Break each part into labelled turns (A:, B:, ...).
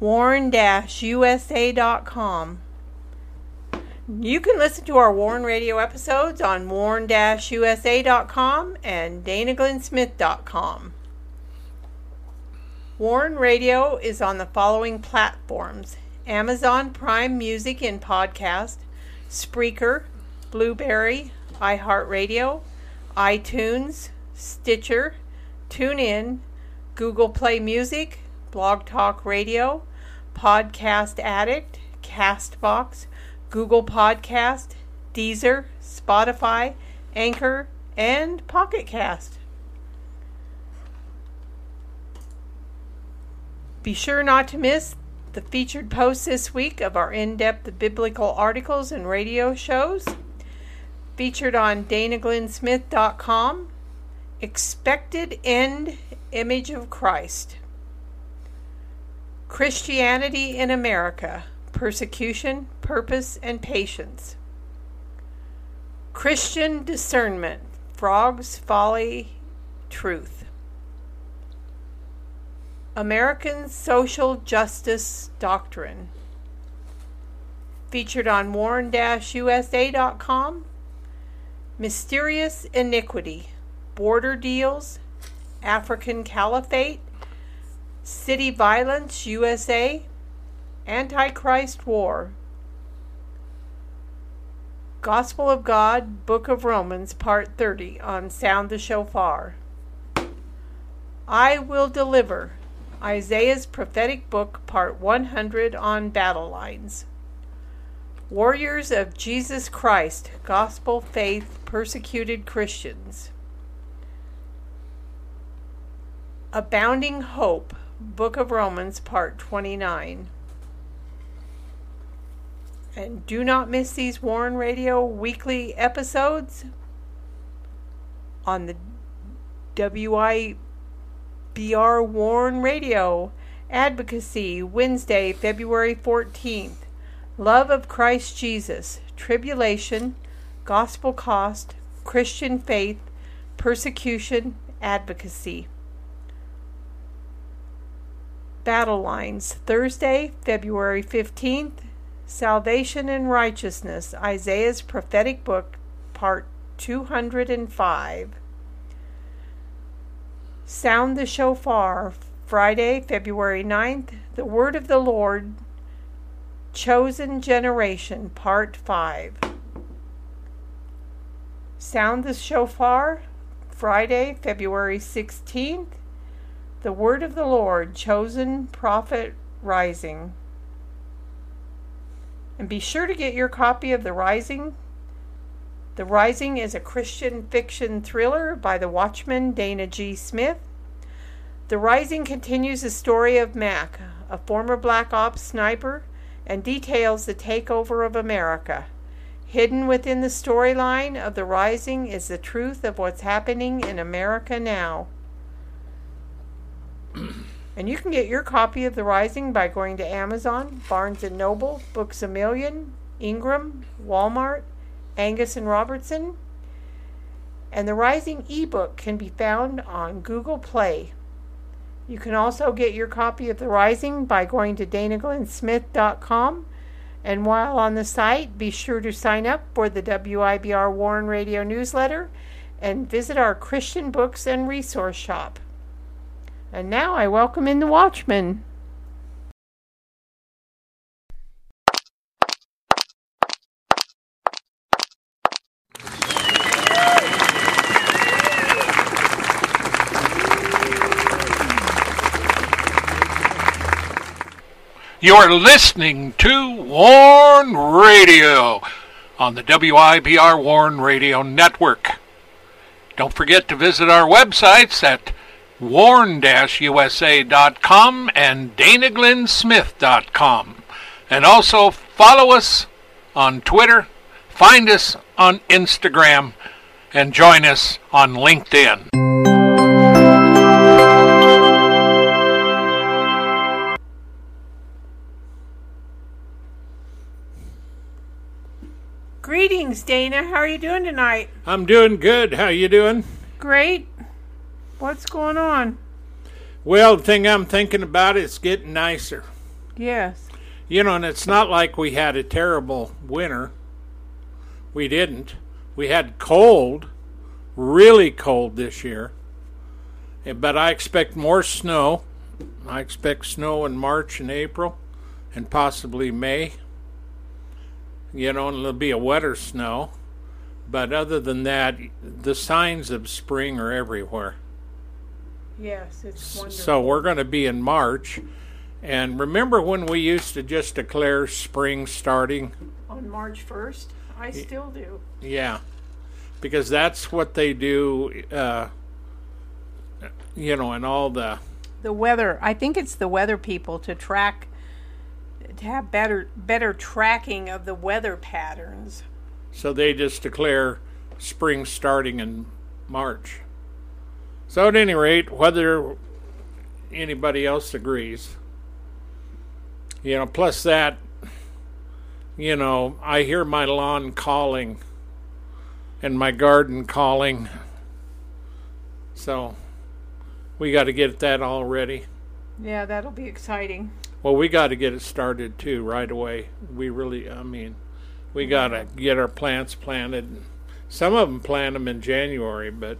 A: warn-usa.com. You can listen to our Warn Radio episodes on warn-usa.com and danaglennsmith.com. Warn Radio is on the following platforms Amazon Prime Music and Podcast, Spreaker, Blubrry, iHeartRadio, iTunes, Stitcher, TuneIn, Google Play Music, Blog Talk Radio, Podcast Addict, Castbox, Google Podcast, Deezer, Spotify, Anchor, and Pocket Cast. Be sure not to miss the featured posts this week of our in depth biblical articles and radio shows. Featured on danaglennsmith.com. Expected End Image of Christ. Christianity in America Persecution, Purpose, and Patience. Christian Discernment Frogs, Folly, Truth. American Social Justice Doctrine. Featured on warn usa.com. Mysterious Iniquity. Border Deals. African Caliphate. City Violence USA. Antichrist War. Gospel of God, Book of Romans, Part 30 on Sound the Shofar. I will deliver. Isaiah's prophetic book, part 100 on battle lines. Warriors of Jesus Christ, Gospel Faith, Persecuted Christians. Abounding Hope, Book of Romans, part 29. And do not miss these Warn Radio weekly episodes on the WI BR Warn Radio. Advocacy, Wednesday, February 14th. Love of Christ Jesus, Tribulation, Gospel Cost, Christian Faith, Persecution, Advocacy. Battle Lines, Thursday, February 15th. Salvation and Righteousness, Isaiah's Prophetic Book, Part 205. Sound the Shofar, Friday, February 9th. The Word of the Lord, Chosen Generation, Part 5. Sound the Shofar, Friday, February 16th. The Word of the Lord, Chosen Prophet Rising. And be sure to get your copy of The Rising the Rising is a Christian fiction thriller by the Watchman Dana G. Smith. The Rising continues the story of Mac, a former Black Ops sniper, and details the takeover of America. Hidden within the storyline of The Rising is the truth of what's happening in America now. And you can get your copy of The Rising by going to Amazon, Barnes & Noble, Books A Million, Ingram, Walmart, Angus and Robertson. And the Rising ebook can be found on Google Play. You can also get your copy of The Rising by going to danaglennsmith.com. And while on the site, be sure to sign up for the WIBR Warn Radio newsletter and visit our Christian books and resource shop. And now I welcome in the Watchman.
B: You're listening to Warn Radio on the WIBR Warn Radio Network. Don't forget to visit our websites at warn-usa.com and danaglennsmith.com. And also follow us on Twitter, find us on Instagram, and join us on LinkedIn.
A: Greetings, Dana. How are you doing tonight?
B: I'm doing good. How are you doing?
A: Great. What's going on?
B: Well, the thing I'm thinking about is getting nicer.
A: Yes.
B: You know, and it's not like we had a terrible winter. We didn't. We had cold, really cold this year. Eh, But I expect more snow. I expect snow in March and April and possibly May. You know, and it'll be a wetter snow. But other than that, the signs of spring are everywhere.
A: Yes, it's wonderful.
B: So we're going to be in March. And remember when we used to just declare spring starting?
A: on March 1st? I still do.
B: Yeah. Because that's what they do, uh, you know, and all the.
A: The weather, I think it's the weather people to track to have better better tracking of the weather patterns.
B: So they just declare spring starting in March. So at any rate, whether anybody else agrees, you know, plus that, you know, I hear my lawn calling and my garden calling. So we got to get that all ready.
A: Yeah, that'll be exciting.
B: Well, we got to get it started too right away. We really, I mean, we got to get our plants planted. Some of them plant them in January, but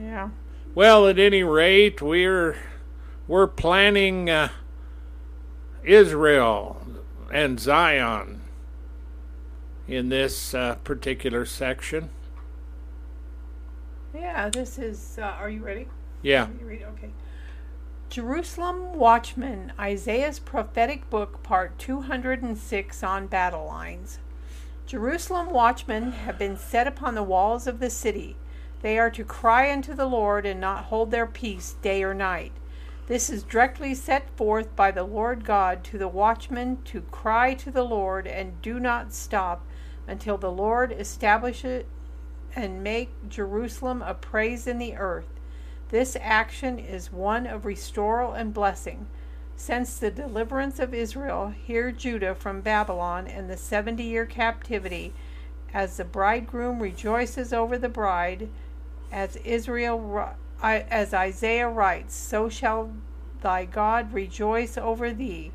A: Yeah.
B: well, at any rate, we're we're planning uh, Israel and Zion in this uh, particular section.
A: Yeah, this is uh, are you ready?
B: Yeah.
A: You read okay. Jerusalem Watchman, Isaiah's prophetic book, part 206 on battle lines. Jerusalem watchmen have been set upon the walls of the city. They are to cry unto the Lord and not hold their peace day or night. This is directly set forth by the Lord God to the watchmen to cry to the Lord and do not stop until the Lord establish it and make Jerusalem a praise in the earth. This action is one of restoral and blessing. Since the deliverance of Israel, here Judah from Babylon and the seventy year captivity, as the bridegroom rejoices over the bride, as Israel as Isaiah writes, so shall thy God rejoice over thee.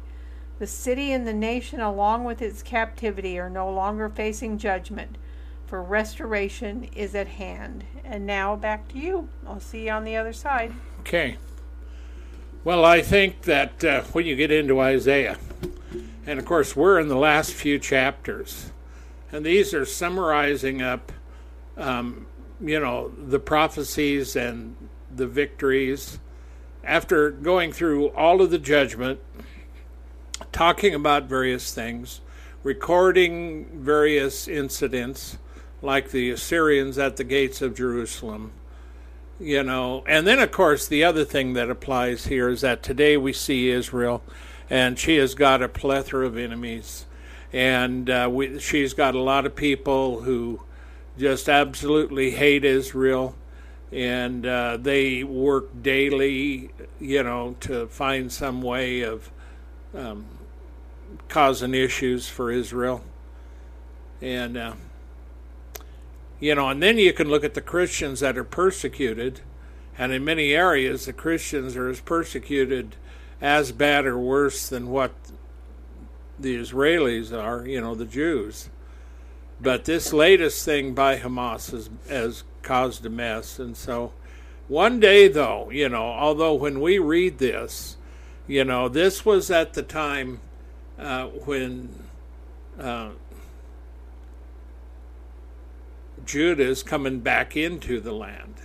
A: The city and the nation, along with its captivity, are no longer facing judgment, for restoration is at hand. And now back to you. I'll see you on the other side.
B: Okay. Well, I think that uh, when you get into Isaiah, and of course, we're in the last few chapters, and these are summarizing up, um, you know, the prophecies and the victories. After going through all of the judgment, talking about various things, recording various incidents, like the Assyrians at the gates of Jerusalem, you know and then of course the other thing that applies here is that today we see israel and she has got a plethora of enemies and uh, we, she's got a lot of people who just absolutely hate israel. And uh, they work daily you know to find some way of um, causing issues for israel. And uh, you know, and then you can look at the Christians that are persecuted, and in many areas, the Christians are as persecuted as bad or worse than what the Israelis are, you know, the Jews. But this latest thing by Hamas has, has caused a mess. And so one day, though, you know, although when we read this, you know, this was at the time uh, when. Uh, Judah is coming back into the land.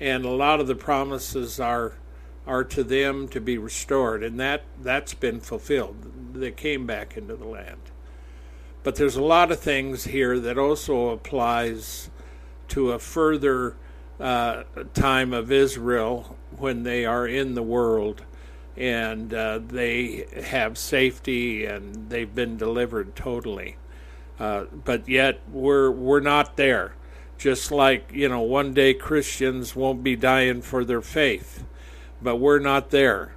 B: And a lot of the promises are are to them to be restored, and that, that's been fulfilled. They came back into the land. But there's a lot of things here that also applies to a further uh, time of Israel when they are in the world and uh, they have safety and they've been delivered totally. Uh, but yet we're we're not there. Just like you know, one day Christians won't be dying for their faith, but we're not there.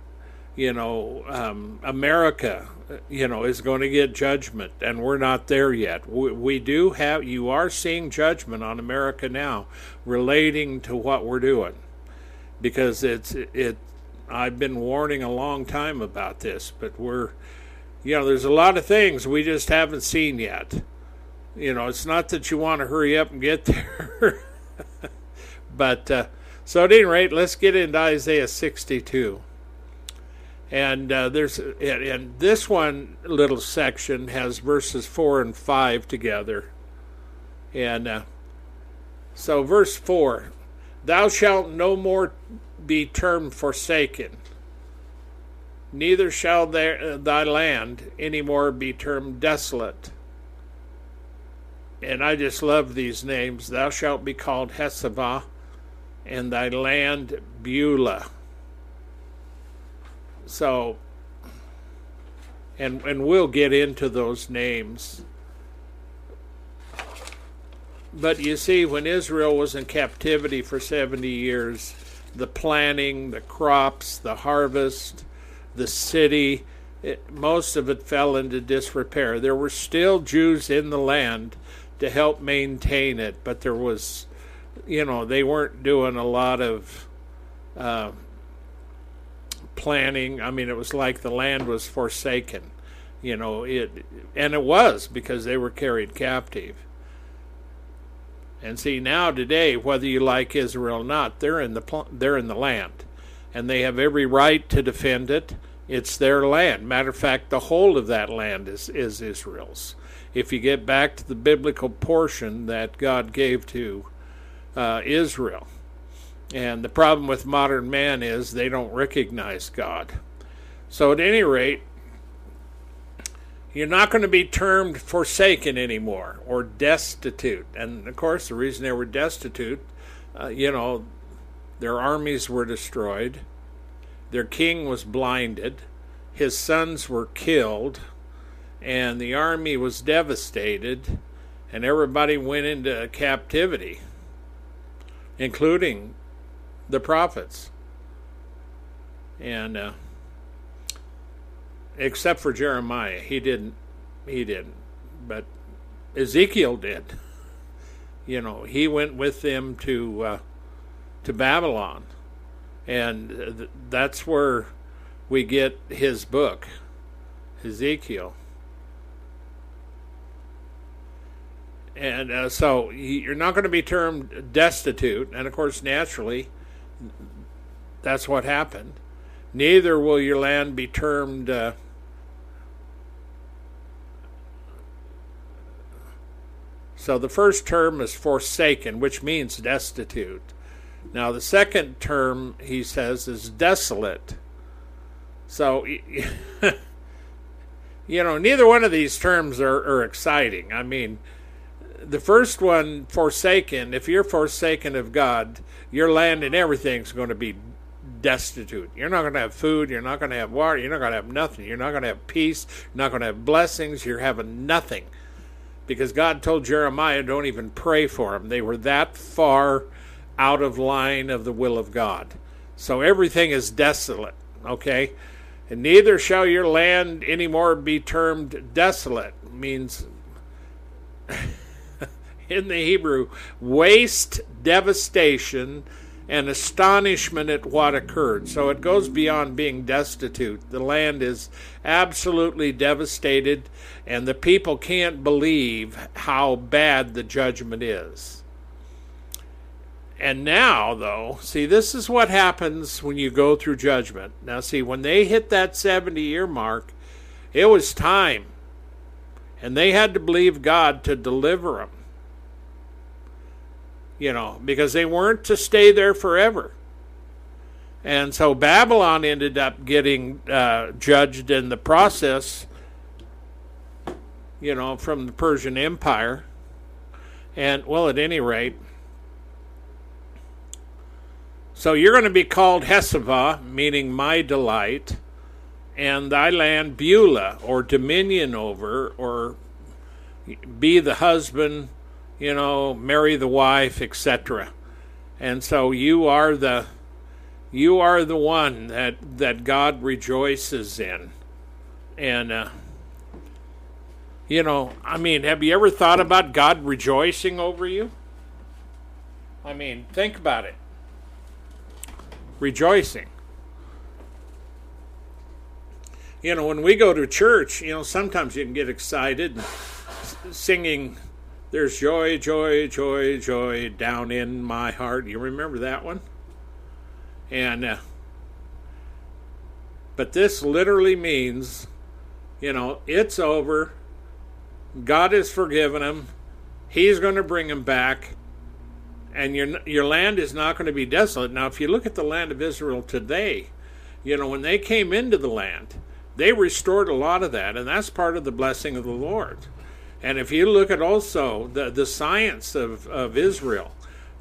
B: You know, um, America, you know, is going to get judgment, and we're not there yet. We, we do have. You are seeing judgment on America now, relating to what we're doing, because it's it I've been warning a long time about this, but we're, you know, there's a lot of things we just haven't seen yet. You know, it's not that you want to hurry up and get there, but uh, so at any rate, let's get into Isaiah 62. And uh, there's and this one little section has verses four and five together, and uh, so verse four, thou shalt no more be termed forsaken, neither shall their, thy land any more be termed desolate. And I just love these names. Thou shalt be called Hesavah, and thy land Beulah. So, and and we'll get into those names. But you see, when Israel was in captivity for 70 years, the planting, the crops, the harvest, the city, it, most of it fell into disrepair. There were still Jews in the land to help maintain it, but there was, you know, they weren't doing a lot of uh, planning. I mean, it was like the land was forsaken, you know, it, and it was because they were carried captive. And see now today, whether you like Israel or not, they're in the they're in the land, and they have every right to defend it. It's their land. Matter of fact, the whole of that land is is Israel's. If you get back to the biblical portion that God gave to uh, Israel, and the problem with modern man is they don't recognize God. So at any rate, you're not going to be termed forsaken anymore or destitute. And of course, the reason they were destitute, uh, you know, their armies were destroyed, their king was blinded, his sons were killed, and the army was devastated, and everybody went into captivity, including the prophets. And uh, except for Jeremiah. He didn't. He didn't. But Ezekiel did. You know, he went with them to uh, to Babylon, and th- that's where we get his book, Ezekiel. And uh, so you're not going to be termed destitute, and of course, naturally, that's what happened. Neither will your land be termed uh, So the first term is forsaken, which means destitute. Now the second term, he says, is desolate. So, you know, neither one of these terms are, are exciting. I mean, the first one, forsaken, if you're forsaken of God, your land and everything's going to be destitute. You're not going to have food. You're not going to have water. You're not going to have nothing. You're not going to have peace. You're not going to have blessings. You're having nothing because God told Jeremiah, don't even pray for them. They were that far out of line of the will of God. So everything is desolate, okay? And neither shall your land anymore be termed desolate, means in the Hebrew, waste, devastation, and astonishment at what occurred. So it goes beyond being destitute. The land is absolutely devastated, and the people can't believe how bad the judgment is. And now, though, see, this is what happens when you go through judgment. Now, see, when they hit that 70 year mark, it was time. And they had to believe God to deliver them you know, because they weren't to stay there forever. And so Babylon ended up getting uh, judged in the process, you know, from the Persian Empire. And, well, at any rate, So you're going to be called Hesavah, meaning my delight, and thy land Beulah, or dominion over, or be the husband, you know, marry the wife, etc. And so you are the you are the one that that God rejoices in. And uh, you know, I mean, have you ever thought about God rejoicing over you? I mean, think about it. Rejoicing. You know, when we go to church, you know, sometimes you can get excited singing, There's joy, joy, joy, joy down in my heart. You remember that one? And, uh, but this literally means, you know, it's over. God has forgiven him. He's going to bring him back and your your land is not going to be desolate. Now, if you look at the land of Israel today, you know when they came into the land, they restored a lot of that, and that's part of the blessing of the Lord. And if you look at also the the science of of Israel,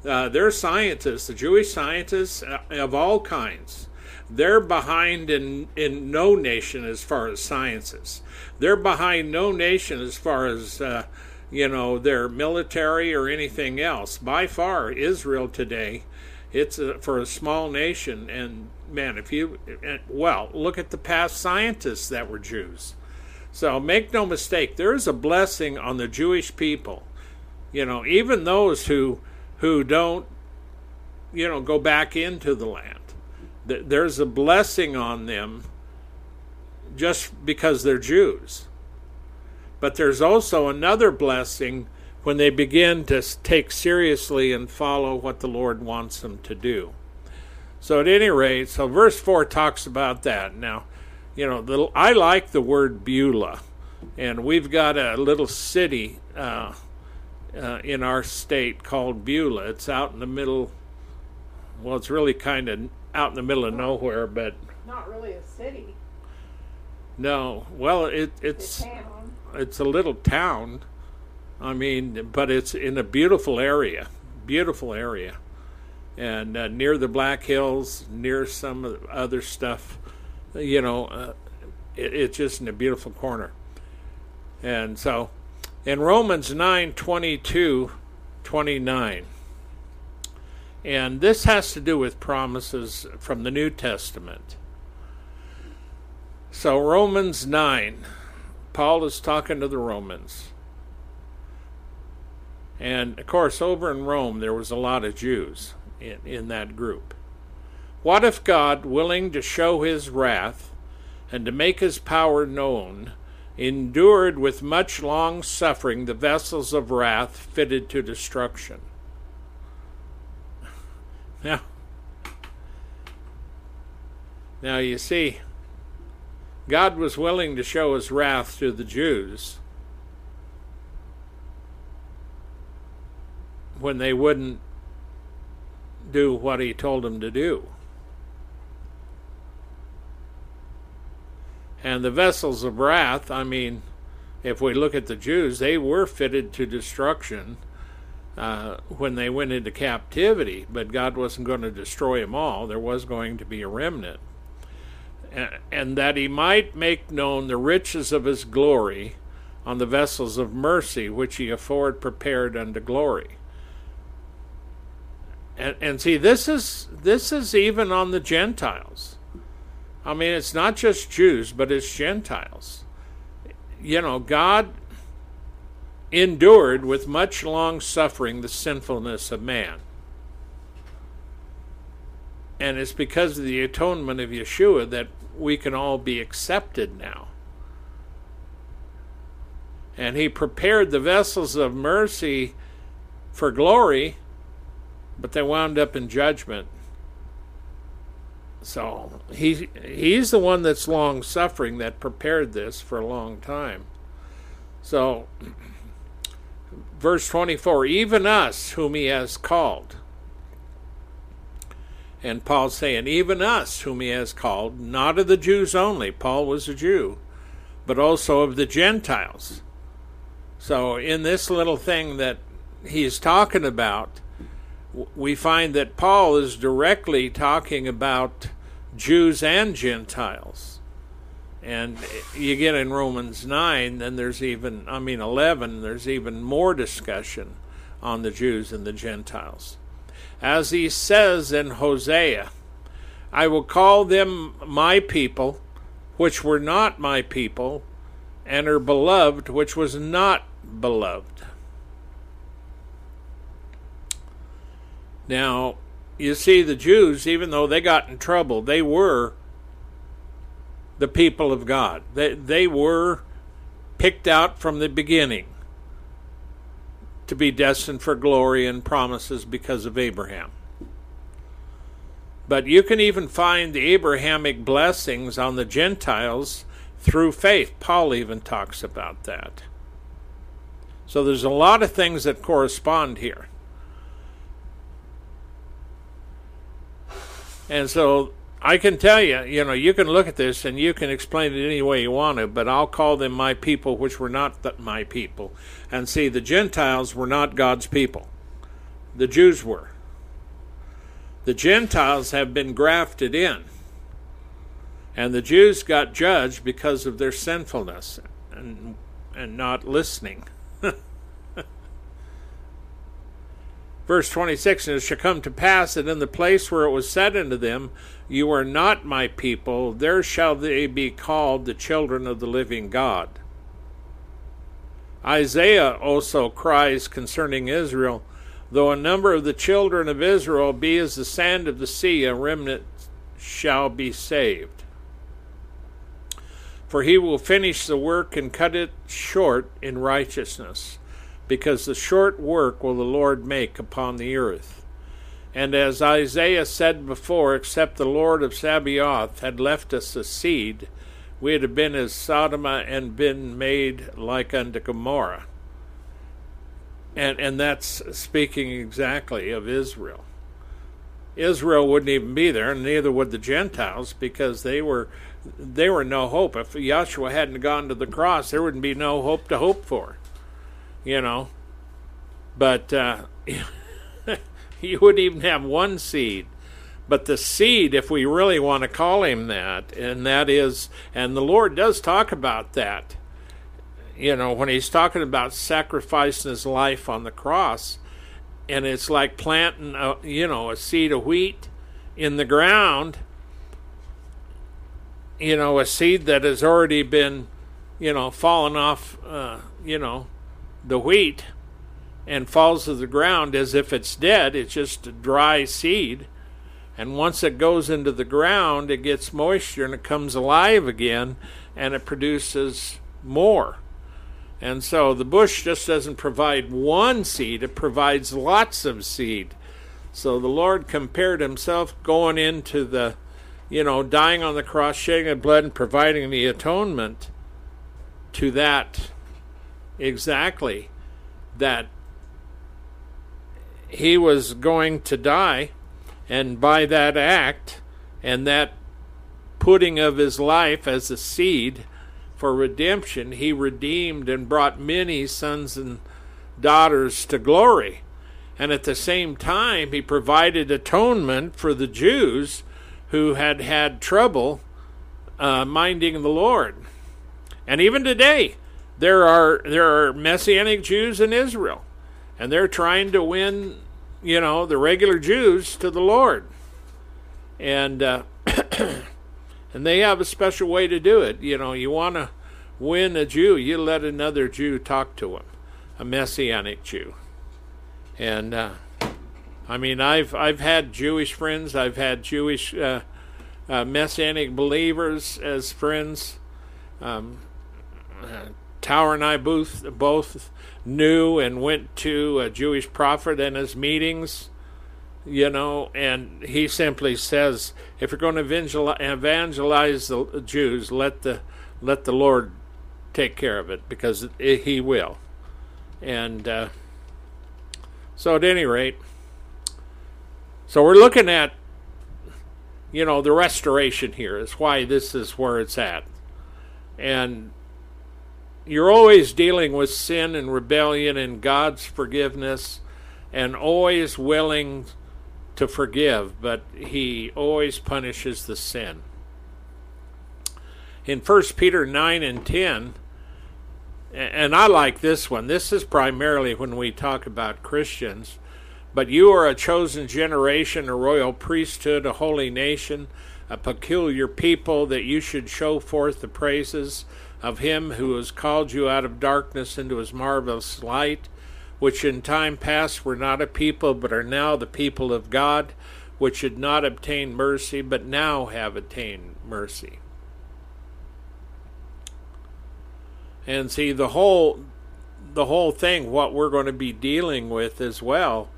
B: uh, their scientists, the Jewish scientists uh, of all kinds, they're behind in in no nation as far as sciences. They're behind no nation as far as uh, you know, their military or anything else. By far, Israel today, it's a, for a small nation. And man, if you, well, look at the past scientists that were Jews. So make no mistake, there is a blessing on the Jewish people. You know, even those who who don't, you know, go back into the land. There's a blessing on them just because they're Jews. But there's also another blessing when they begin to take seriously and follow what the Lord wants them to do. So, at any rate, so verse 4 talks about that. Now, you know, the, I like the word Beulah, and we've got a little city uh, uh, in our state called Beulah. It's out in the middle, well, it's really kind of out in the middle of nowhere, but.
A: Not really a city.
B: No, well, it, it's. it's it's a little town. I mean, but it's in a beautiful area, beautiful area, and uh, near the Black Hills, near some other stuff. You know, uh, it, it's just in a beautiful corner. And so, in Romans 9 22, 29, and this has to do with promises from the New Testament. So, Romans 9 Paul is talking to the Romans. And of course, over in Rome, there was a lot of Jews in, in that group. What if God, willing to show his wrath and to make his power known, endured with much long suffering the vessels of wrath fitted to destruction? Now, now you see, God was willing to show his wrath to the Jews when they wouldn't do what he told them to do. And the vessels of wrath, I mean, if we look at the Jews, they were fitted to destruction uh, when they went into captivity, but God wasn't going to destroy them all. There was going to be a remnant and that he might make known the riches of his glory on the vessels of mercy which he afford prepared unto glory. And, and see, this is this is even on the Gentiles. I mean, it's not just Jews, but it's Gentiles. You know, God endured with much long suffering the sinfulness of man. And it's because of the atonement of Yeshua that we can all be accepted now. And he prepared the vessels of mercy for glory, but they wound up in judgment. So he he's the one that's long suffering that prepared this for a long time. So verse 24 even us whom he has called and Paul's saying, even us, whom he has called, not of the Jews only, Paul was a Jew, but also of the Gentiles. So, in this little thing that he's talking about, we find that Paul is directly talking about Jews and Gentiles. And you get in Romans 9, then there's even, I mean, 11, there's even more discussion on the Jews and the Gentiles. As he says in Hosea, I will call them my people, which were not my people, and her beloved, which was not beloved. Now, you see, the Jews, even though they got in trouble, they were the people of God. They, they were picked out from the beginning to be destined for glory and promises because of Abraham. But you can even find the Abrahamic blessings on the Gentiles through faith. Paul even talks about that. So there's a lot of things that correspond here. And so I can tell you, you know, you can look at this and you can explain it any way you want to, but I'll call them my people, which were not my people. And see, the Gentiles were not God's people, the Jews were. The Gentiles have been grafted in. And the Jews got judged because of their sinfulness and, and not listening. Verse 26 And it shall come to pass that in the place where it was said unto them, You are not my people, there shall they be called the children of the living God. Isaiah also cries concerning Israel, Though a number of the children of Israel be as the sand of the sea, a remnant shall be saved. For he will finish the work and cut it short in righteousness because the short work will the Lord make upon the earth. And as Isaiah said before, except the Lord of Sabaoth had left us a seed, we had been as Sodom and been made like unto Gomorrah. And and that's speaking exactly of Israel. Israel wouldn't even be there, and neither would the Gentiles, because they were they were no hope. If Yahshua hadn't gone to the cross, there wouldn't be no hope to hope for you know. But uh, you wouldn't even have one seed. But the seed, if we really want to call him that, and that is, and the Lord does talk about that, you know, when he's talking about sacrificing his life on the cross, and it's like planting, a, you know, a seed of wheat in the ground, you know, a seed that has already been, you know, fallen off, uh, you know, the wheat and falls to the ground as if it's dead. It's just a dry seed. And once it goes into the ground, it gets moisture and it comes alive again and it produces more. And so the bush just doesn't provide one seed, it provides lots of seed. So the Lord compared himself going into the, you know, dying on the cross, shedding the blood, and providing the atonement to that exactly that he was going to die, and by that act and that putting of his life as a seed for redemption, he redeemed and brought many sons and daughters to glory. And at the same time, he provided atonement for the Jews who had had trouble uh, minding the Lord. And even today, there are there are messianic Jews in Israel, and they're trying to win, you know, the regular Jews to the Lord, and uh, and they have a special way to do it. You know, you want to win a Jew, you let another Jew talk to him, a messianic Jew, and uh, I mean, I've I've had Jewish friends, I've had Jewish uh, uh messianic believers as friends. Um, Tower and I both both knew and went to a Jewish prophet and his meetings, you know, and he simply says, if you're going to evangelize the Jews, let the let the Lord take care of it because He will. And uh, so, at any rate, so we're looking at, you know, the restoration here is why this is where it's at, and you're always dealing with sin and rebellion and God's forgiveness and always willing to forgive, but he always punishes the sin. In 1 Peter 9 and 10, and I like this one. This is primarily when we talk about Christians. But you are a chosen generation, a royal priesthood, a holy nation, a peculiar people, that you should show forth the praises of him who has called you out of darkness into his marvelous light, which in time past were not a people, but are now the people of God, which had not obtained mercy, but now have attained mercy. And see the whole the whole thing what we're going to be dealing with as well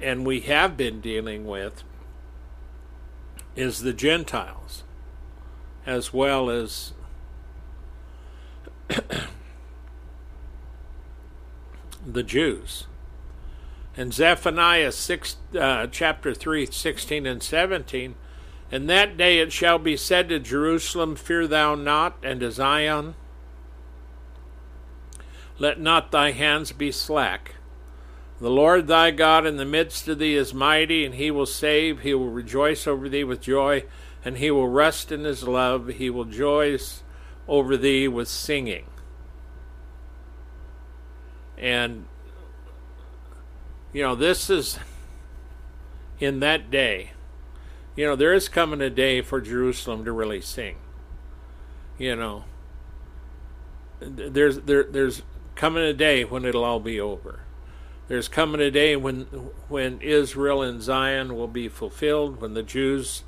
B: and we have been dealing with is the Gentiles as well as the Jews. And Zephaniah 6, uh, chapter 3, 16 and 17, In that day it shall be said to Jerusalem, Fear thou not, and to Zion, let not thy hands be slack. The Lord thy God in the midst of thee is mighty, and he will save. He will rejoice over thee with joy, and he will rest in his love. He will rejoice over thee with singing. And, you know, this is in that day. You know, there is coming a day for Jerusalem to really sing. You know, there's there there's coming a day when it'll all be over. There's coming a day when when Israel and Zion will be fulfilled, when the Jews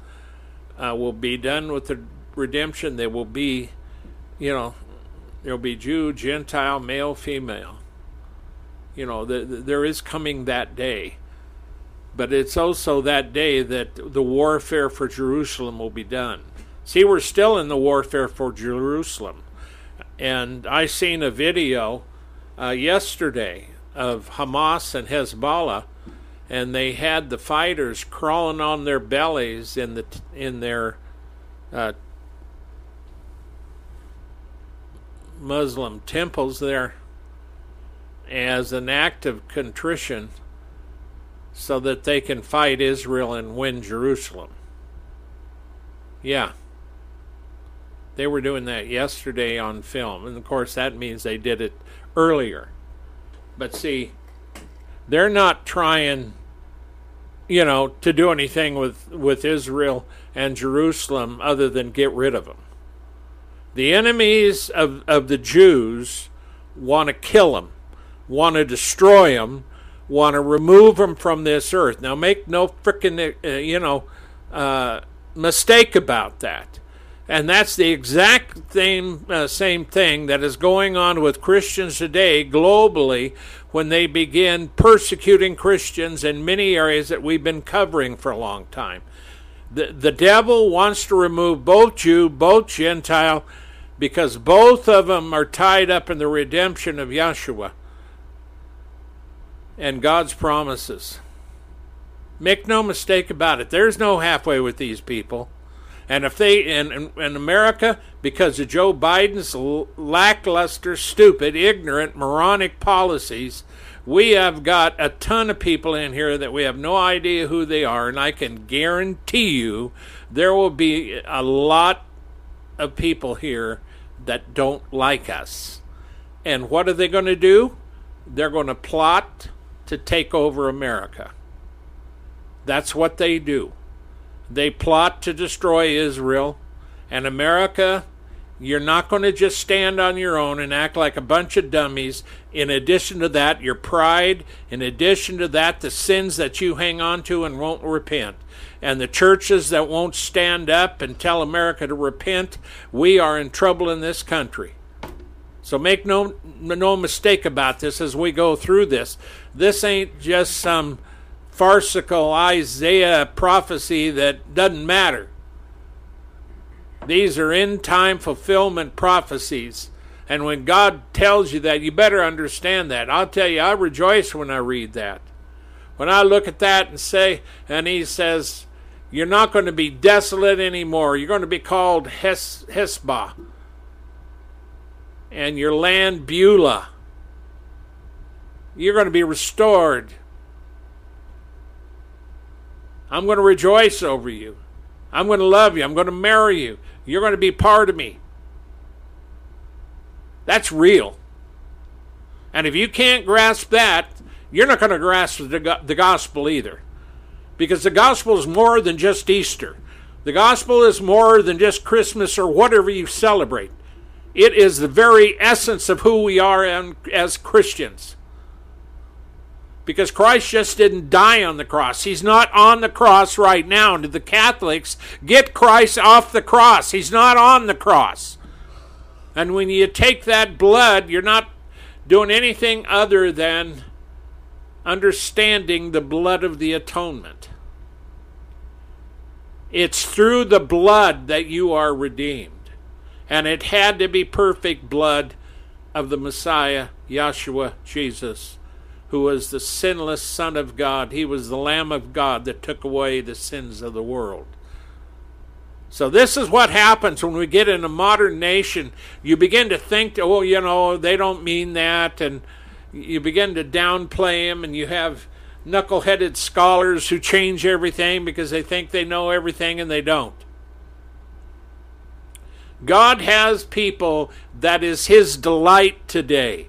B: uh, will be done with the redemption. They will be, you know, there will be Jew, Gentile, male, female. You know, the, the, there is coming that day. But it's also that day that the warfare for Jerusalem will be done. See, we're still in the warfare for Jerusalem. And I seen a video uh, yesterday of Hamas and Hezbollah, and they had the fighters crawling on their bellies in the in their uh, Muslim temples there as an act of contrition so that they can fight Israel and win Jerusalem. Yeah. They were doing that yesterday on film. And of course, that means they did it earlier. But see, they're not trying, you know, to do anything with, with Israel and Jerusalem other than get rid of them. The enemies of, of the Jews want to kill them, want to destroy them, want to remove them from this earth. Now, make no freaking, uh, you know, uh, mistake about that. And that's the exact same, uh, same thing that is going on with Christians today globally when they begin persecuting Christians in many areas that we've been covering for a long time. The, the devil wants to remove both Jew, both Gentile, because both of them are tied up in the redemption of Yeshua and God's promises. Make no mistake about it, there's no halfway with these people. And if they in, in, America, because of Joe Biden's lackluster, stupid, ignorant, moronic policies, we have got a ton of people in here that we have no idea who they are, and I can guarantee you there will be a lot of people here that don't like us. And what are they going to do? They're going to plot to take over America. That's what they do. They plot to destroy Israel. And America, you're not going to just stand on your own and act like a bunch of dummies. In addition to that, your pride. In addition to that, the sins that you hang on to and won't repent. And the churches that won't stand up and tell America to repent. We are in trouble in this country. So make no no mistake about this as we go through this. This ain't just some farcical Isaiah prophecy that doesn't matter. These are end time fulfillment prophecies. And when God tells you that, you better understand that. I'll tell you, I rejoice when I read that. When I look at that and say, and he says, You're not going to be desolate anymore. You're going to be called Hes- Hesbah. And your land Beulah. You're going to be restored I'm going to rejoice over you. I'm going to love you. I'm going to marry you. You're going to be part of me. That's real. And if you can't grasp that, you're not going to grasp the, the gospel either. Because the gospel is more than just Easter. The gospel is more than just Christmas or whatever you celebrate. It is the very essence of who we are as Christians. Because Christ just didn't die on the cross. He's not on the cross right now. And to the Catholics, get Christ off the cross. He's not on the cross. And when you take that blood, you're not doing anything other than understanding the blood of the atonement. It's through the blood that you are redeemed. And it had to be perfect blood of the Messiah, Yeshua, Jesus, who was the sinless Son of God. He was the Lamb of God that took away the sins of the world. So this is what happens when we get in a modern nation. You begin to think, oh, you know, they don't mean that, and you begin to downplay them, and you have knuckle-headed scholars who change everything because they think they know everything and they don't. God has people that is his delight today.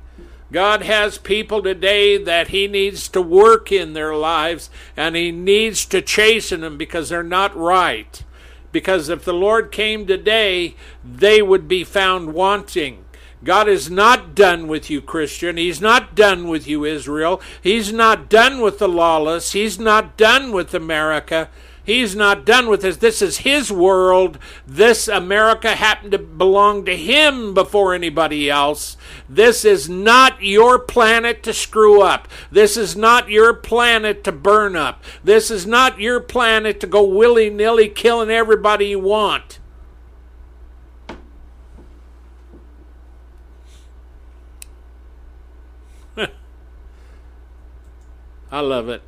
B: God has people today that he needs to work in their lives and he needs to chasten them because they're not right. Because if the Lord came today, they would be found wanting. God is not done with you, Christian. He's not done with you, Israel. He's not done with the lawless. He's not done with America. He's not done with this. This is his world. This America happened to belong to him before anybody else. This is not your planet to screw up. This is not your planet to burn up. This is not your planet to go willy nilly killing everybody you want. I love it.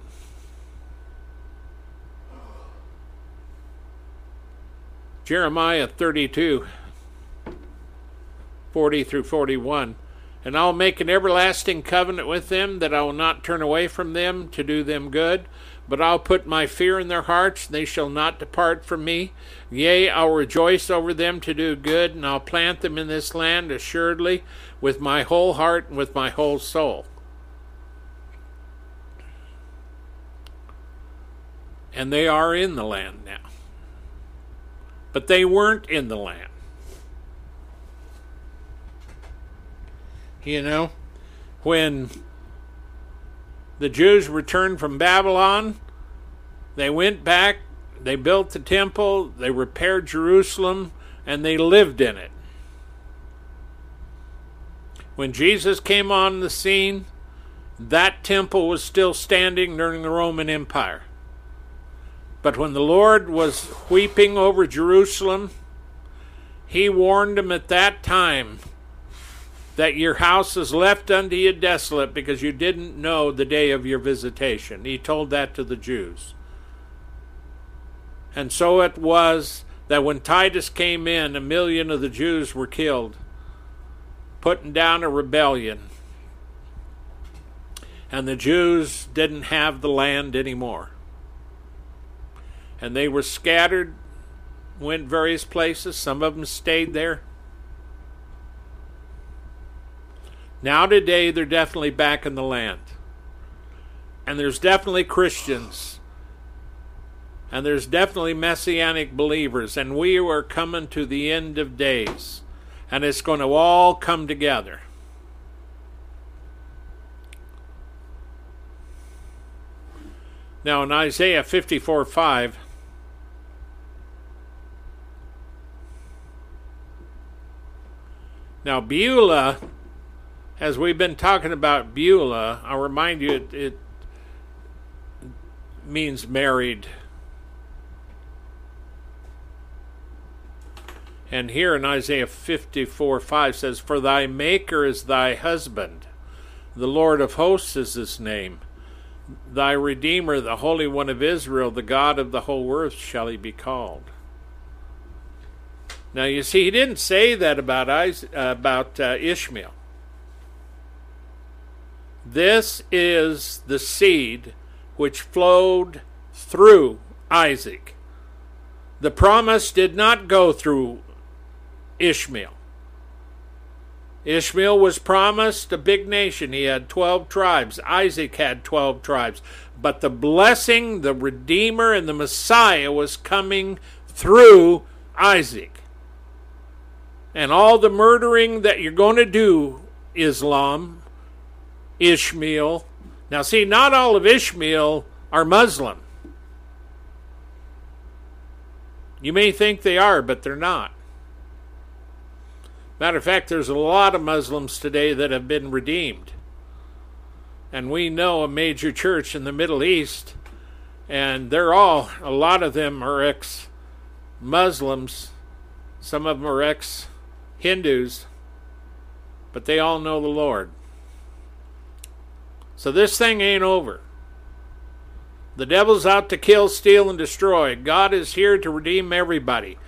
B: Jeremiah 32, 40 through 41. And I'll make an everlasting covenant with them that I will not turn away from them to do them good. But I'll put my fear in their hearts, and they shall not depart from me. Yea, I'll rejoice over them to do good, and I'll plant them in this land assuredly with my whole heart and with my whole soul. And they are in the land now but they weren't in the land. You know, when the Jews returned from Babylon, they went back, they built the temple, they repaired Jerusalem, and they lived in it. When Jesus came on the scene, that temple was still standing during the Roman Empire. But when the Lord was weeping over Jerusalem, he warned them at that time that your house is left unto you desolate because you didn't know the day of your visitation. He told that to the Jews. And so it was that when Titus came in, a million of the Jews were killed, putting down a rebellion. And the Jews didn't have the land anymore and they were scattered, went various places. Some of them stayed there. Now, today, they're definitely back in the land. And there's definitely Christians. And there's definitely messianic believers. And we are coming to the end of days. And it's going to all come together. Now, in Isaiah 54 5, Now, Beulah, as we've been talking about Beulah, I'll remind you it, it means married. And here in Isaiah 54 5 says, For thy Maker is thy husband, the Lord of hosts is his name. Thy Redeemer, the Holy One of Israel, the God of the whole earth, shall he be called. Now you see, he didn't say that about Isaac, about uh, Ishmael. This is the seed which flowed through Isaac. The promise did not go through Ishmael. Ishmael was promised a big nation. He had 12 tribes. Isaac had 12 tribes. But the blessing, the Redeemer, and the Messiah was coming through Isaac. And all the murdering that you're going to do, Islam, Ishmael. Now, see, not all of Ishmael are Muslim. You may think they are, but they're not. Matter of fact, there's a lot of Muslims today that have been redeemed. And we know a major church in the Middle East, and they're all, a lot of them are ex Muslims, some of them are ex Hindus, but they all know the Lord. So this thing ain't over. The devil's out to kill, steal, and destroy. God is here to redeem everybody.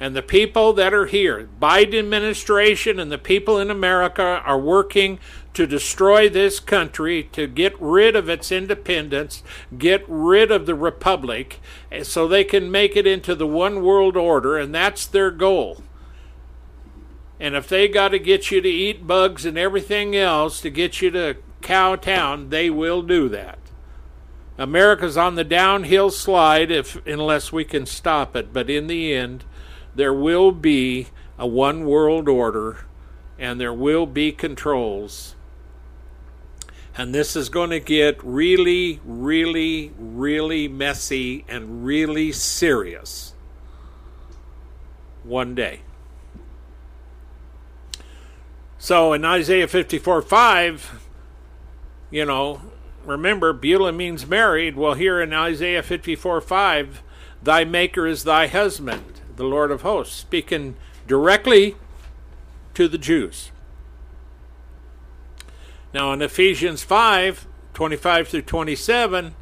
B: And the people that are here, Biden administration and the people in America are working to destroy this country, to get rid of its independence, get rid of the republic, eh, so they can make it into the one world order, and that's their goal. And if they got to get you to eat bugs and everything else to get you to cow town, they will do that. America's on the downhill slide if unless we can stop it, but in the end, there will be a one world order and there will be controls. And this is going to get really, really, really messy and really serious one day. So in Isaiah 54 5, you know, remember, Beulah means married. Well, here in Isaiah 54 5, thy maker is thy husband the Lord of hosts, speaking directly to the Jews. Now, in Ephesians 5 25 through 27,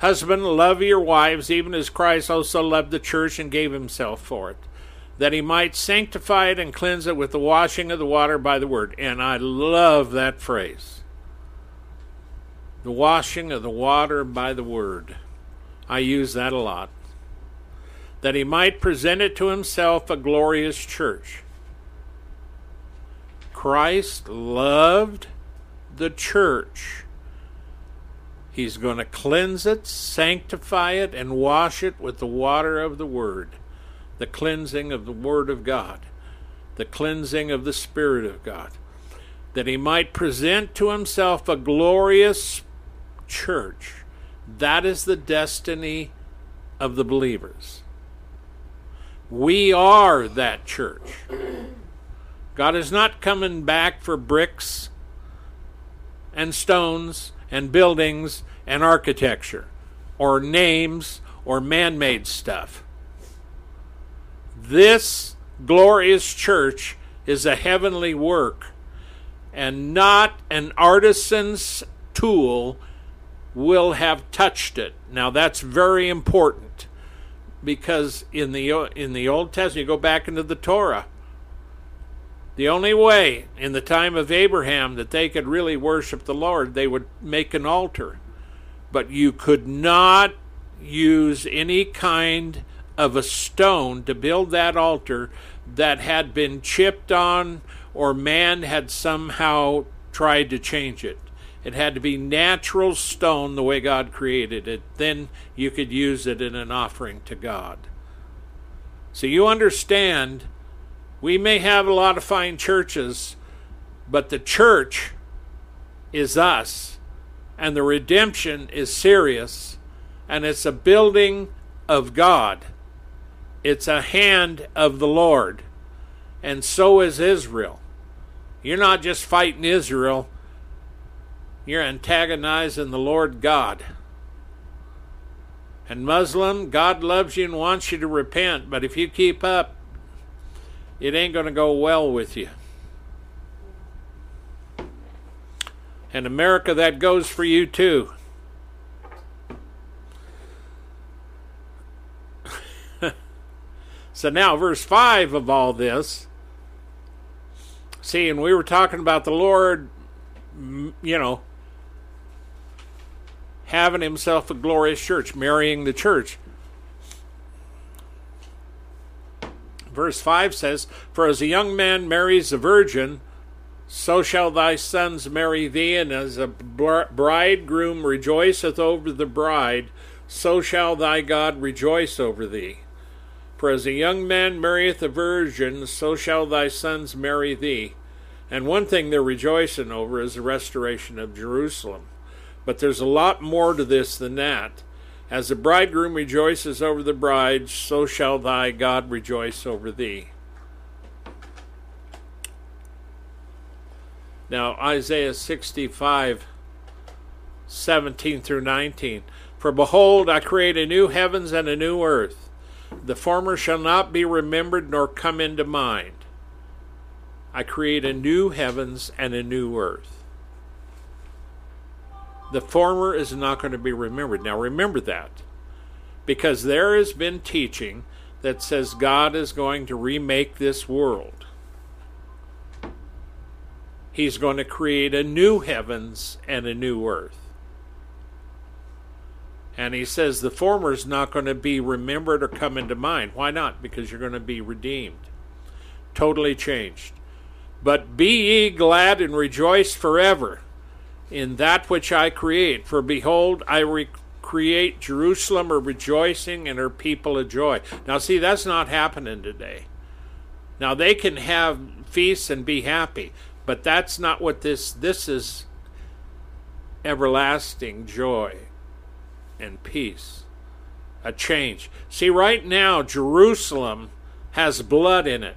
B: Husband, love your wives, even as Christ also loved the church and gave himself for it, that he might sanctify it and cleanse it with the washing of the water by the word. And I love that phrase. The washing of the water by the word. I use that a lot that he might present it to himself a glorious church. Christ loved the church. He's going to cleanse it, sanctify it, and wash it with the water of the Word, the cleansing of the Word of God, the cleansing of the Spirit of God, that he might present to himself a glorious church. That is the destiny of the believers. We are that church. God is not coming back for bricks and stones and buildings and architecture or names or man made stuff. This glorious church is a heavenly work and not an artisan's tool will have touched it. Now that's very important because in the in the Old Testament, you go back into the Torah. The only way in the time of Abraham that they could really worship the Lord, they would make an altar. But you could not use any kind of a stone to build that altar that had been chipped on or man had somehow tried to change it. It had to be natural stone the way God created it. Then you could use it in an offering to God. So you understand, we may have a lot of fine churches, but the church is us, and the redemption is serious, and it's a building of God. It's a hand of the Lord, and so is Israel. You're not just fighting Israel you're antagonizing the Lord God. And Muslim, God loves you and wants you to repent, but if you keep up, it ain't going to go well with you. And America, that goes for you too. So now, verse 5 of all this. See, and we were talking about the Lord, you know, having himself a glorious church, marrying the church. Verse 5 says, For as a young man marries a virgin, so shall thy sons marry thee, and as a bridegroom rejoiceth over the bride, so shall thy God rejoice over thee. For as a young man marrieth a virgin, so shall thy sons marry thee. And one thing they're rejoicing over is the restoration of Jerusalem. But there's a lot more to this than that. As the bridegroom rejoices over the bride, so shall thy God rejoice over thee. Now, Isaiah 65, 17 through 19. For behold, I create a new heavens and a new earth. The former shall not be remembered nor come into mind. I create a new heavens and a new earth. The former is not going to be remembered. Now remember that. Because there has been teaching that says God is going to remake this world. He's going to create a new heavens and a new earth. And he says the former is not going to be remembered or come into mind. Why not? Because you're going to be redeemed, totally changed. But be ye glad and rejoice forever in that which I create. For behold, I re- create Jerusalem a rejoicing and her people a joy. Now, see, that's not happening today. Now, they can have feasts and be happy, but that's not what this this is everlasting joy and peace. A change. See, right now, Jerusalem has blood in it.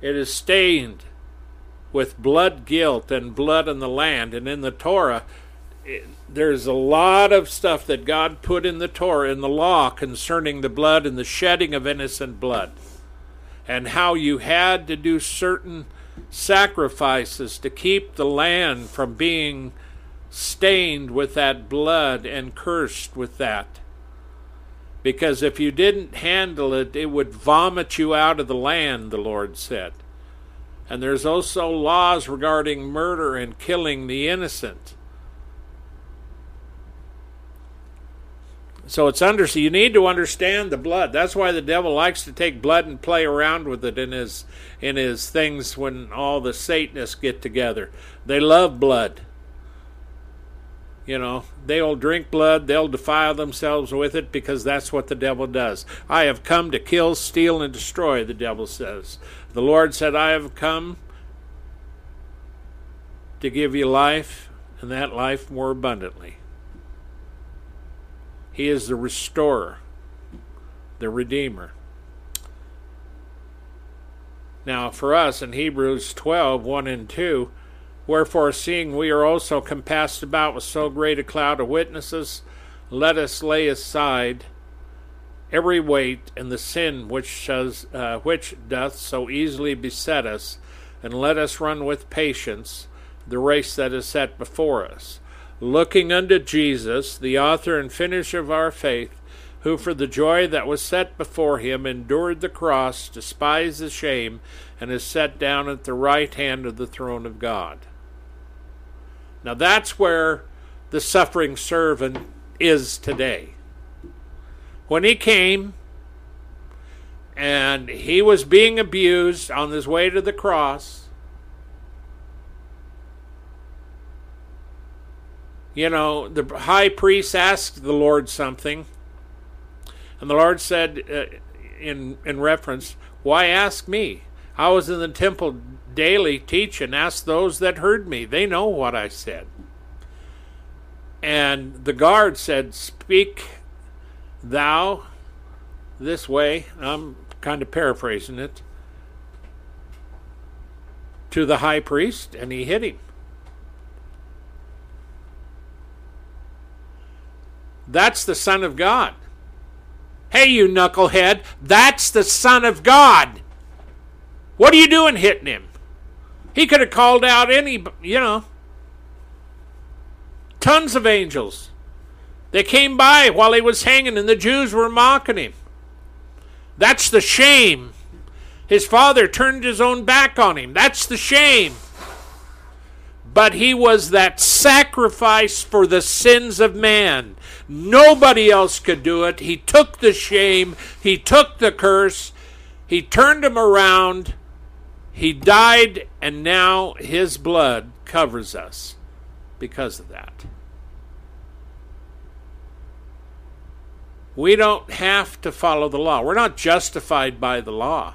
B: It is stained with blood guilt and blood in the land. And in the Torah, it, there's a lot of stuff that God put in the Torah, in the law, concerning the blood and the shedding of innocent blood. And how you had to do certain sacrifices to keep the land from being stained with that blood and cursed with that. Because if you didn't handle it, it would vomit you out of the land, the Lord said. And there's also laws regarding murder and killing the innocent. So it's under. So you need to understand the blood. That's why the devil likes to take blood and play around with it in his in his things when all the Satanists get together. They love blood. You know, they'll drink blood, they'll defile themselves with it because that's what the devil does. I have come to kill, steal, and destroy, the devil says. The Lord said, I have come to give you life, and that life more abundantly. He is the restorer, the redeemer. Now, for us in Hebrews 12 1 and 2, wherefore, seeing we are also compassed about with so great a cloud of witnesses, let us lay aside every weight and the sin which does, uh, which doth so easily beset us, and let us run with patience the race that is set before us, looking unto Jesus, the author and finisher of our faith, who for the joy that was set before him endured the cross, despised the shame, and is set down at the right hand of the throne of God. Now that's where the suffering servant is today when he came and he was being abused on his way to the cross, you know, the high priest asked the Lord something, and the Lord said, uh, in in reference, "Why ask me? I was in the temple daily teach and Ask those that heard me; they know what I said." And the guard said, "Speak thou this way, I'm kind of paraphrasing it, to the high priest, and he hit him. That's the Son of God. Hey, you knucklehead, that's the Son of God. What are you doing hitting him? He could have called out any, you know, tons of angels. They came by while he was hanging, and the Jews were mocking him. That's the shame. His father turned his own back on him. That's the shame. but he was that sacrifice for the sins of man. Nobody else could do it. He took the shame, he took the curse, he turned him around, he died, and now his blood covers us because of that. We don't have to follow the law. We're not justified by the law.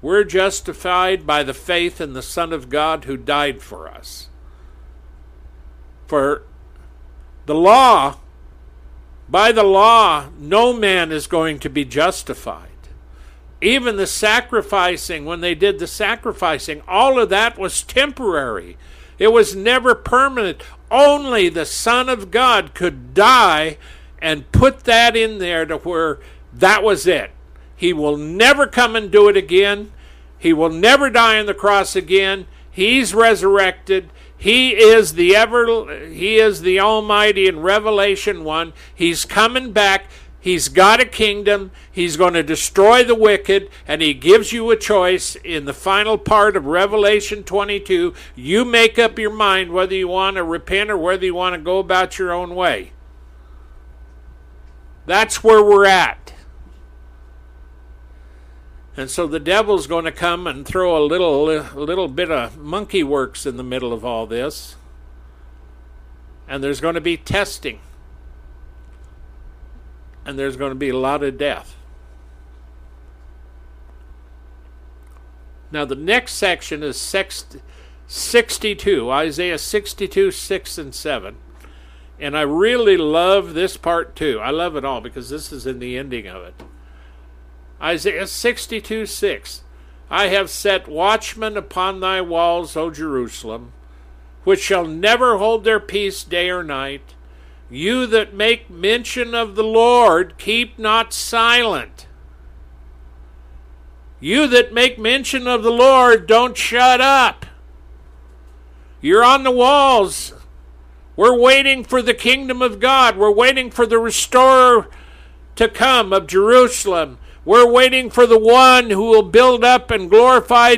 B: We're justified by the faith in the Son of God who died for us. For the law, by the law, no man is going to be justified. Even the sacrificing, when they did the sacrificing, all of that was temporary. It was never permanent. Only the Son of God could die and put that in there to where that was it. He will never come and do it again. He will never die on the cross again. He's resurrected. He is the ever he is the almighty in Revelation 1. He's coming back. He's got a kingdom. He's going to destroy the wicked and he gives you a choice in the final part of Revelation 22. You make up your mind whether you want to repent or whether you want to go about your own way. That's where we're at. And so the devil's going to come and throw a little a little bit of monkey works in the middle of all this. And there's going to be testing. And there's going to be a lot of death. Now the next section is 62, Isaiah 62, 6 and 7. And I really love this part too. I love it all because this is in the ending of it. Isaiah 62 6. I have set watchmen upon thy walls, O Jerusalem, which shall never hold their peace day or night. You that make mention of the Lord, keep not silent. You that make mention of the Lord, don't shut up. You're on the walls we're waiting for the kingdom of God. We're waiting for the restorer to come of Jerusalem. We're waiting for the one who will build up and glorify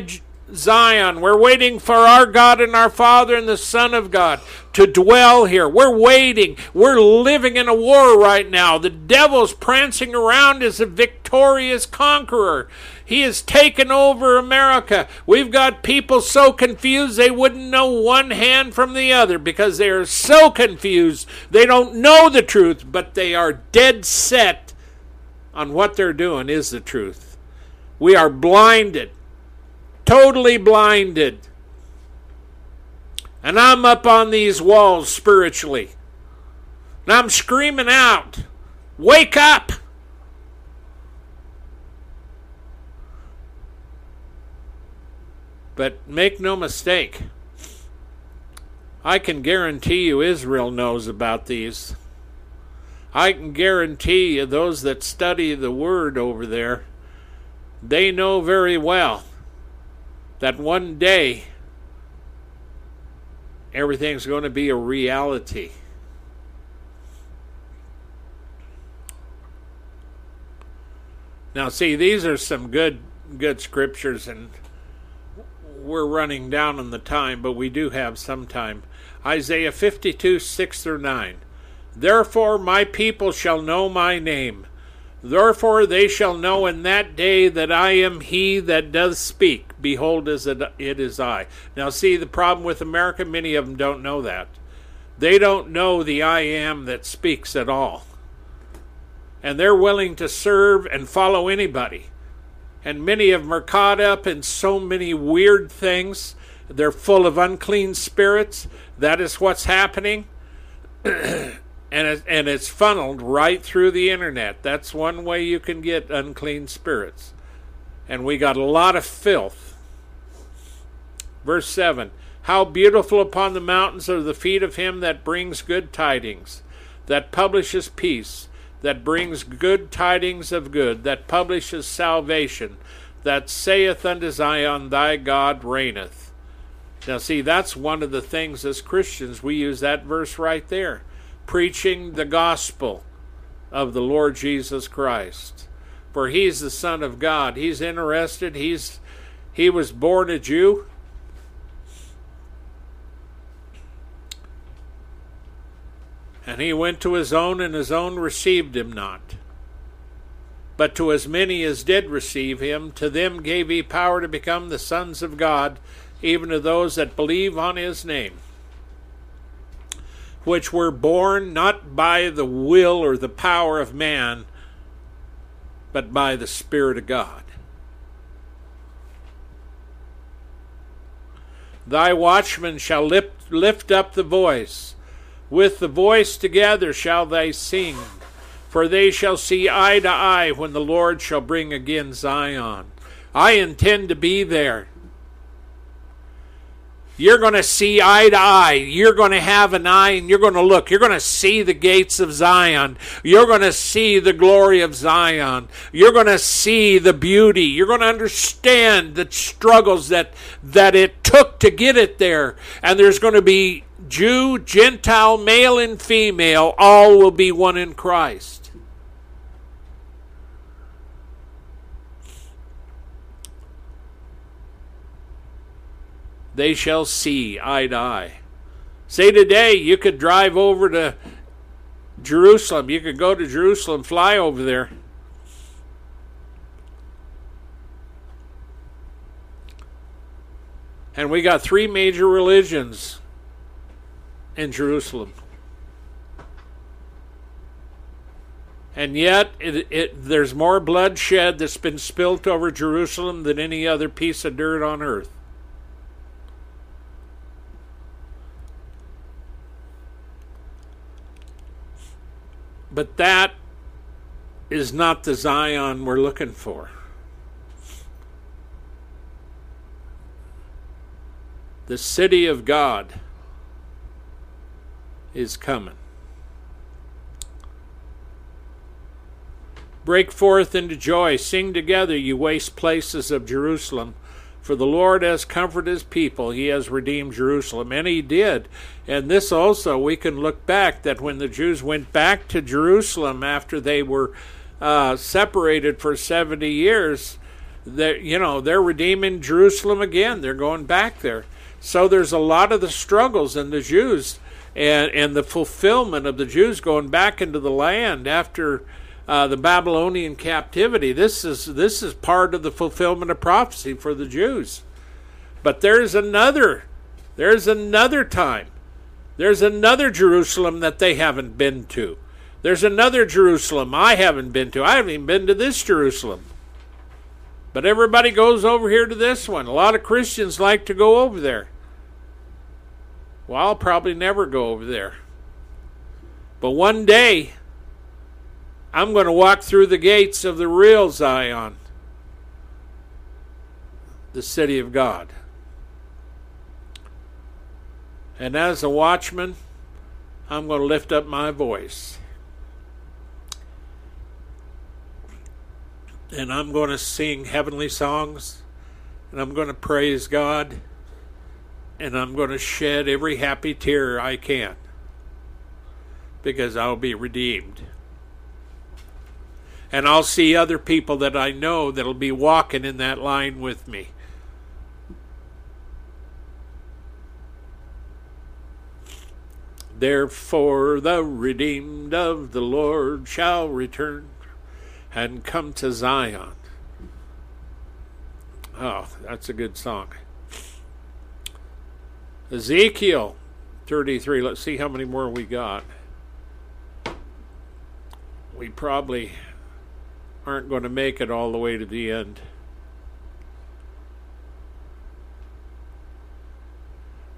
B: Zion. We're waiting for our God and our Father and the Son of God to dwell here. We're waiting. We're living in a war right now. The devil's prancing around as a victorious conqueror. He has taken over America. We've got people so confused they wouldn't know one hand from the other because they are so confused. They don't know the truth, but they are dead set on what they're doing is the truth. We are blinded, totally blinded. And I'm up on these walls spiritually. And I'm screaming out, Wake up! But make no mistake, I can guarantee you Israel knows about these. I can guarantee you those that study the Word over there, they know very well that one day everything's going to be a reality. Now, see, these are some good good scriptures, and we're running down on the time, but we do have some time. Isaiah 52, 6 through 9. Therefore my people shall know my name. Therefore they shall know in that day that I am he that does speak. Behold, as it is I. Now, see, the problem with America, many of them don't know that. They don't know the I am that speaks at all. And they're willing to serve and follow anybody and many of them are caught up in so many weird things. They're full of unclean spirits. That is what's happening. and, it, and it's funneled right through the internet. That's one way you can get unclean spirits. And we got a lot of filth. Verse 7 How beautiful upon the mountains are the feet of him that brings good tidings, that publishes peace that brings good tidings of good, that publishes salvation, that saith unto Zion, Thy God reigneth. Now, see, that's one of the things as Christians we use that verse right there preaching the gospel of the Lord Jesus Christ. For he's the Son of God. He's interested. He's he was born a Jew. And he went to his own, and his own received him not. But to as many as did receive him, to them gave he power to become the sons of God, even to those that believe on his name, which were born not by the will or the power of man, but by the Spirit of God. Thy watchmen shall lift, lift up the voice. With the voice together shall they sing. For they shall see eye to eye when the Lord shall bring again Zion. I intend to be there. You're going to see eye to eye. You're going to have an eye and you're going to look. You're going to see the gates of Zion. You're going to see the glory of Zion. You're going to see the beauty. You're going to understand the struggles that, that it took to get it there. And there's going to be Jew, Gentile, male, and female. All will be one in Christ. they shall see eye to eye. Say today you could drive over to Jerusalem. You could go to Jerusalem, fly over there. And we got three major religions in Jerusalem. And yet, it, it, there's more bloodshed that's been spilt over Jerusalem than any other piece of dirt on earth. But that is not the Zion we're looking for. The city of God is coming. Break forth into joy, sing together, you waste places of Jerusalem. For the Lord has comforted his people, he has redeemed Jerusalem. And he did. And this also, we can look back that when the Jews went back to Jerusalem after they were uh, separated for 70 years, that you know they're redeeming Jerusalem again. They're going back there. So there's a lot of the struggles in the Jews and and the fulfillment of the Jews going back into the land after uh, the Babylonian captivity. This is this is part of the fulfillment of prophecy for the Jews. But there's another there's another time. There's another Jerusalem that they haven't been to. There's another Jerusalem I haven't been to. I haven't even been to this Jerusalem. But everybody goes over here to this one. A lot of Christians like to go over there. Well, I'll probably never go over there. But one day, I'm going to walk through the gates of the real Zion, the city of God. And as a watchman, I'm going to lift up my voice. And I'm going to sing heavenly songs. And I'm going to praise God. And I'm going to shed every happy tear I can. Because I'll be redeemed and I'll see other people that I know that'll be walking in that line with me. Therefore, the redeemed of the Lord shall return and come to Zion. Oh, that's a good song. Ezekiel 33. Let's see how many more we got. We probably aren't going to make it all the way to the end.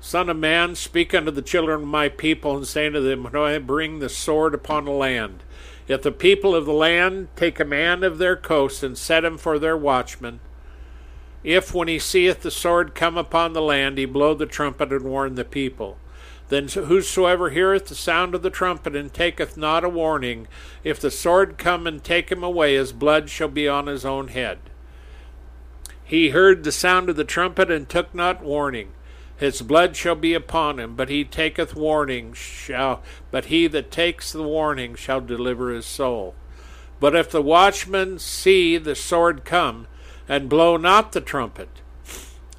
B: Son of man, speak unto the children of my people, and say unto them, bring the sword upon the land, if the people of the land take a man of their coasts, and set him for their watchman, if when he seeth the sword come upon the land, he blow the trumpet and warn the people, then whosoever heareth the sound of the trumpet and taketh not a warning, if the sword come and take him away, his blood shall be on his own head. He heard the sound of the trumpet and took not warning. His blood shall be upon him, but he taketh warning shall but he that takes the warning shall deliver his soul. But if the watchman see the sword come, and blow not the trumpet,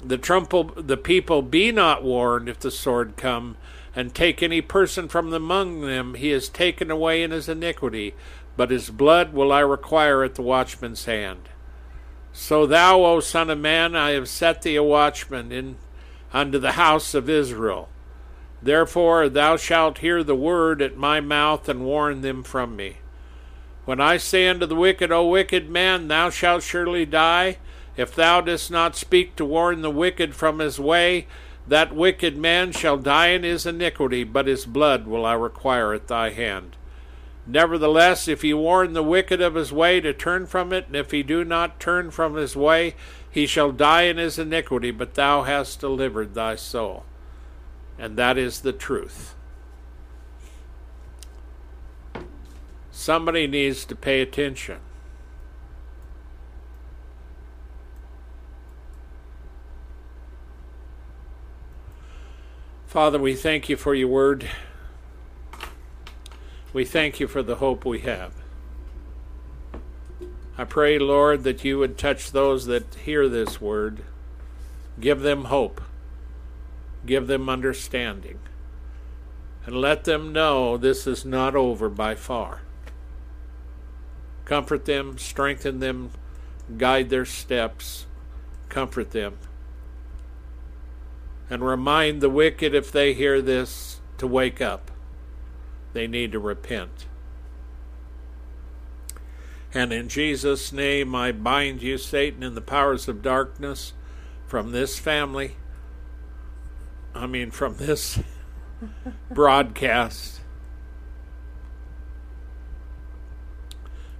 B: the trumpet the people be not warned if the sword come, and take any person from among them, he is taken away in his iniquity, but his blood will I require at the watchman's hand. So thou, O Son of Man, I have set thee a watchman in unto the house of Israel. Therefore thou shalt hear the word at my mouth and warn them from me. When I say unto the wicked, O wicked man, thou shalt surely die, if thou dost not speak to warn the wicked from his way, that wicked man shall die in his iniquity, but his blood will I require at thy hand. Nevertheless, if he warn the wicked of his way to turn from it, and if he do not turn from his way, he shall die in his iniquity, but thou hast delivered thy soul. And that is the truth. Somebody needs to pay attention. Father, we thank you for your word. We thank you for the hope we have. I pray, Lord, that you would touch those that hear this word. Give them hope. Give them understanding. And let them know this is not over by far. Comfort them, strengthen them, guide their steps, comfort them. And remind the wicked, if they hear this, to wake up. They need to repent. And in Jesus' name, I bind you, Satan, and the powers of darkness from this family. I mean, from this broadcast.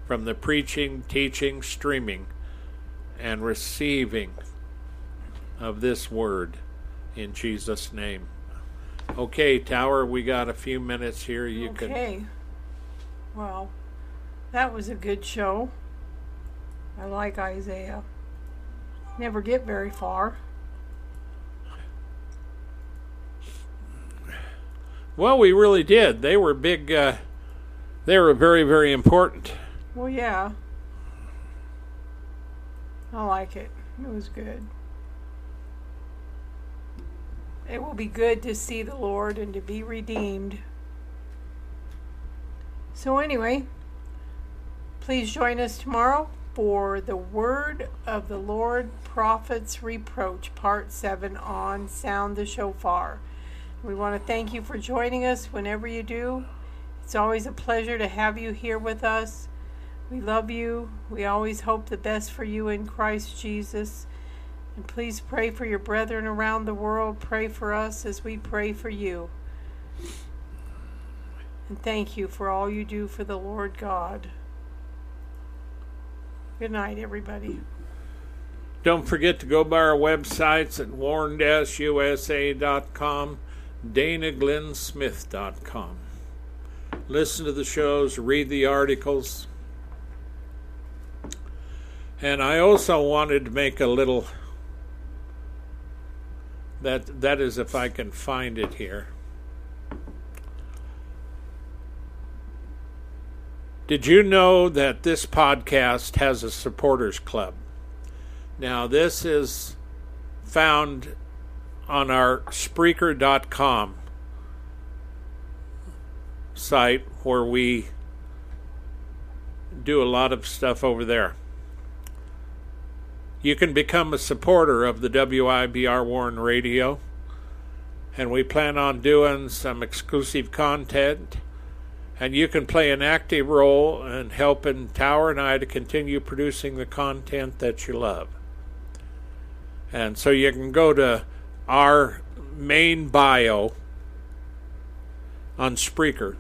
B: From the preaching, teaching, streaming, and receiving of this word in Jesus' name. Okay, Tower, we got a few minutes here. You
A: okay.
B: can.
A: Okay. Well, that was a good show. I like Isaiah. Never get very far.
B: Well, we really did. They were big. Uh, they were very, very important.
A: Well, yeah. I like it. It was good. It will be good to see the Lord and to be redeemed. So, anyway, please join us tomorrow for the Word of the Lord Prophet's Reproach, Part 7 on Sound the Shofar. We want to thank you for joining us whenever you do. It's always a pleasure to have you here with us. We love you. We always hope the best for you in Christ Jesus. And please pray for your brethren around the world. Pray for us as we pray for you. And thank you for all you do for the Lord God. Good night, everybody.
B: Don't forget to go by our websites at warn-usa.com, danaglennsmith.com. Listen to the shows, read the articles. And I also wanted to make a little that that is if I can find it here. Did you know that this podcast has a supporters club? Now, this is found on our Spreaker.com site where we do a lot of stuff over there. You can become a supporter of the WIBR Warn Radio, and we plan on doing some exclusive content and you can play an active role in helping Tower and I to continue producing the content that you love. And so you can go to our main bio on Spreaker,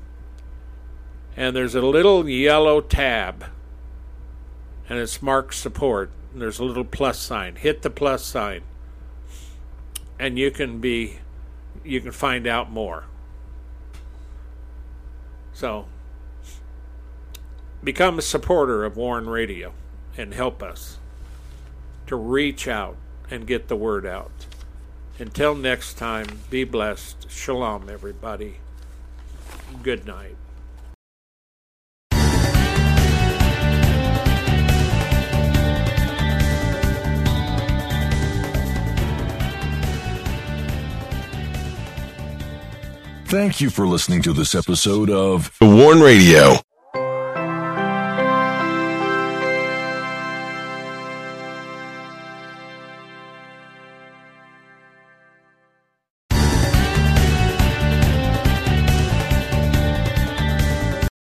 B: and there's a little yellow tab, and it's marked support. And there's a little plus sign. Hit the plus sign, and you can be, you can find out more. So, become a supporter of Warn Radio and help us to reach out and get the word out. Until next time, be blessed. Shalom, everybody. Good night.
C: Thank you for listening to this episode of The Warn Radio.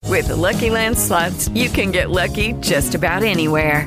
D: With the Lucky Land slots, you can get lucky just about anywhere.